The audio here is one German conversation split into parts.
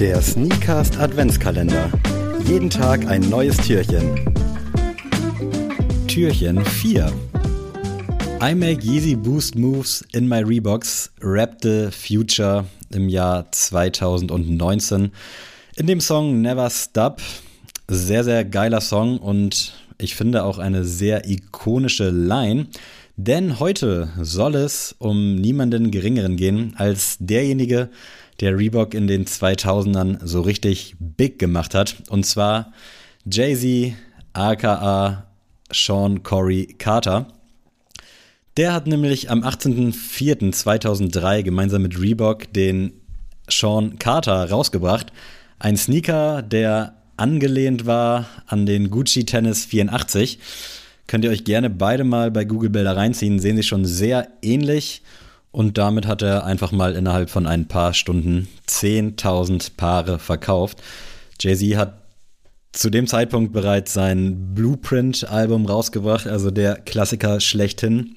Der Sneakast Adventskalender. Jeden Tag ein neues Türchen. Türchen 4. I make Yeezy Boost Moves in my Reeboks Rap the Future im Jahr 2019. In dem Song Never Stop. Sehr, sehr geiler Song und ich finde auch eine sehr ikonische Line. Denn heute soll es um niemanden Geringeren gehen als derjenige, der Reebok in den 2000ern so richtig big gemacht hat. Und zwar Jay-Z, aka Sean Corey Carter. Der hat nämlich am 18.04.2003 gemeinsam mit Reebok den Sean Carter rausgebracht. Ein Sneaker, der angelehnt war an den Gucci Tennis 84. Könnt ihr euch gerne beide mal bei Google Bilder reinziehen, sehen sie schon sehr ähnlich und damit hat er einfach mal innerhalb von ein paar Stunden 10.000 Paare verkauft. Jay-Z hat zu dem Zeitpunkt bereits sein Blueprint-Album rausgebracht, also der Klassiker schlechthin.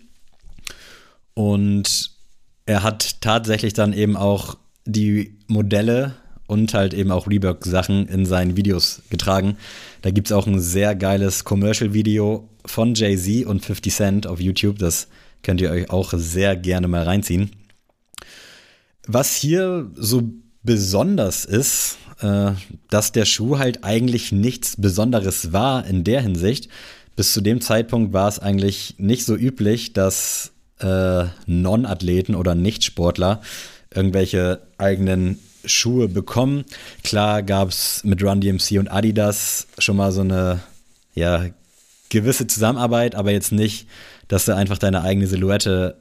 Und er hat tatsächlich dann eben auch die Modelle und halt eben auch Reebok-Sachen in seinen Videos getragen. Da gibt es auch ein sehr geiles Commercial-Video von Jay-Z und 50 Cent auf YouTube. Das Könnt ihr euch auch sehr gerne mal reinziehen. Was hier so besonders ist, äh, dass der Schuh halt eigentlich nichts Besonderes war in der Hinsicht. Bis zu dem Zeitpunkt war es eigentlich nicht so üblich, dass äh, Non-Athleten oder Nicht-Sportler irgendwelche eigenen Schuhe bekommen. Klar gab es mit Run DMC und Adidas schon mal so eine ja, gewisse Zusammenarbeit, aber jetzt nicht dass du einfach deine eigene Silhouette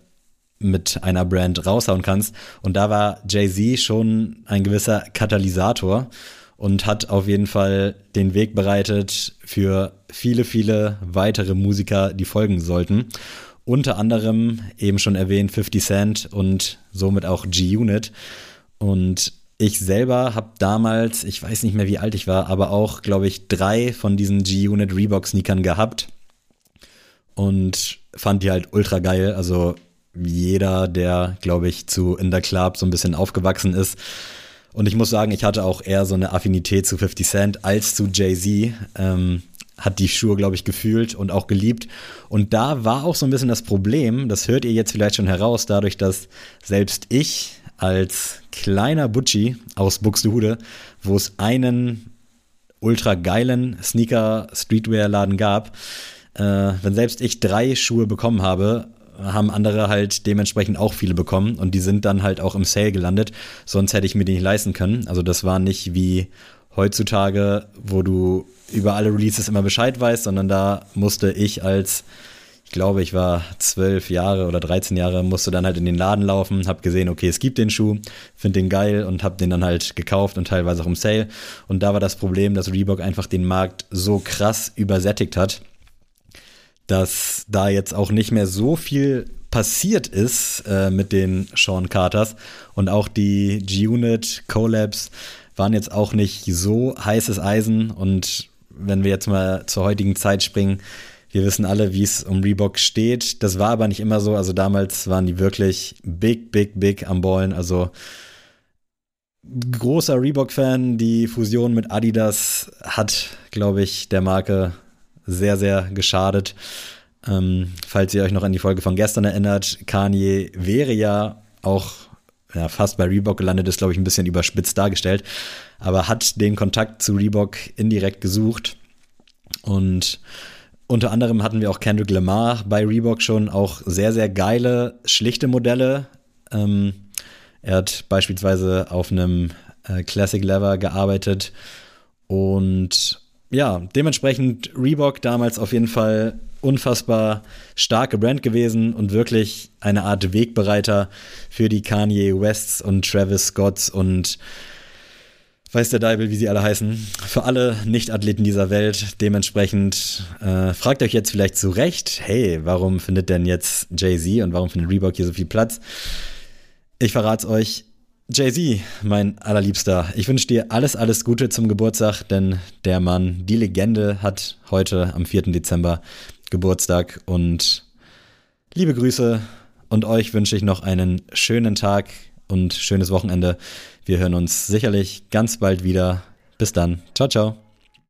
mit einer Brand raushauen kannst. Und da war Jay-Z schon ein gewisser Katalysator und hat auf jeden Fall den Weg bereitet für viele, viele weitere Musiker, die folgen sollten. Unter anderem eben schon erwähnt 50 Cent und somit auch G-Unit. Und ich selber habe damals, ich weiß nicht mehr wie alt ich war, aber auch, glaube ich, drei von diesen G-Unit Reebok-Sneakern gehabt. Und fand die halt ultra geil. Also jeder, der, glaube ich, zu In the Club so ein bisschen aufgewachsen ist. Und ich muss sagen, ich hatte auch eher so eine Affinität zu 50 Cent als zu Jay-Z. Ähm, hat die Schuhe, glaube ich, gefühlt und auch geliebt. Und da war auch so ein bisschen das Problem, das hört ihr jetzt vielleicht schon heraus, dadurch, dass selbst ich als kleiner Butchi aus Buxtehude, wo es einen ultra geilen Sneaker-Streetwear-Laden gab, äh, wenn selbst ich drei Schuhe bekommen habe, haben andere halt dementsprechend auch viele bekommen und die sind dann halt auch im Sale gelandet. Sonst hätte ich mir die nicht leisten können. Also das war nicht wie heutzutage, wo du über alle Releases immer Bescheid weißt, sondern da musste ich als, ich glaube, ich war zwölf Jahre oder 13 Jahre, musste dann halt in den Laden laufen, hab gesehen, okay, es gibt den Schuh, finde den geil und hab den dann halt gekauft und teilweise auch im Sale. Und da war das Problem, dass Reebok einfach den Markt so krass übersättigt hat dass da jetzt auch nicht mehr so viel passiert ist äh, mit den Sean Carters und auch die G-Unit Collabs waren jetzt auch nicht so heißes Eisen und wenn wir jetzt mal zur heutigen Zeit springen, wir wissen alle, wie es um Reebok steht. Das war aber nicht immer so. Also damals waren die wirklich big, big, big am Ballen. Also großer Reebok-Fan. Die Fusion mit Adidas hat, glaube ich, der Marke sehr, sehr geschadet. Ähm, falls ihr euch noch an die Folge von gestern erinnert, Kanye wäre ja auch ja, fast bei Reebok gelandet, ist, glaube ich, ein bisschen überspitzt dargestellt, aber hat den Kontakt zu Reebok indirekt gesucht. Und unter anderem hatten wir auch Kendrick Lamar bei Reebok schon auch sehr, sehr geile, schlichte Modelle. Ähm, er hat beispielsweise auf einem äh, Classic Lever gearbeitet und ja, dementsprechend Reebok damals auf jeden Fall unfassbar starke Brand gewesen und wirklich eine Art Wegbereiter für die Kanye Wests und Travis Scotts und weiß der Deibel, wie sie alle heißen, für alle Nicht-Athleten dieser Welt. Dementsprechend äh, fragt euch jetzt vielleicht zu Recht, hey, warum findet denn jetzt Jay-Z und warum findet Reebok hier so viel Platz? Ich verrate es euch, Jay-Z, mein allerliebster, ich wünsche dir alles, alles Gute zum Geburtstag, denn der Mann, die Legende, hat heute am 4. Dezember Geburtstag und liebe Grüße und euch wünsche ich noch einen schönen Tag, und schönes Wochenende. Wir hören uns sicherlich ganz bald wieder. Bis dann. Ciao, ciao.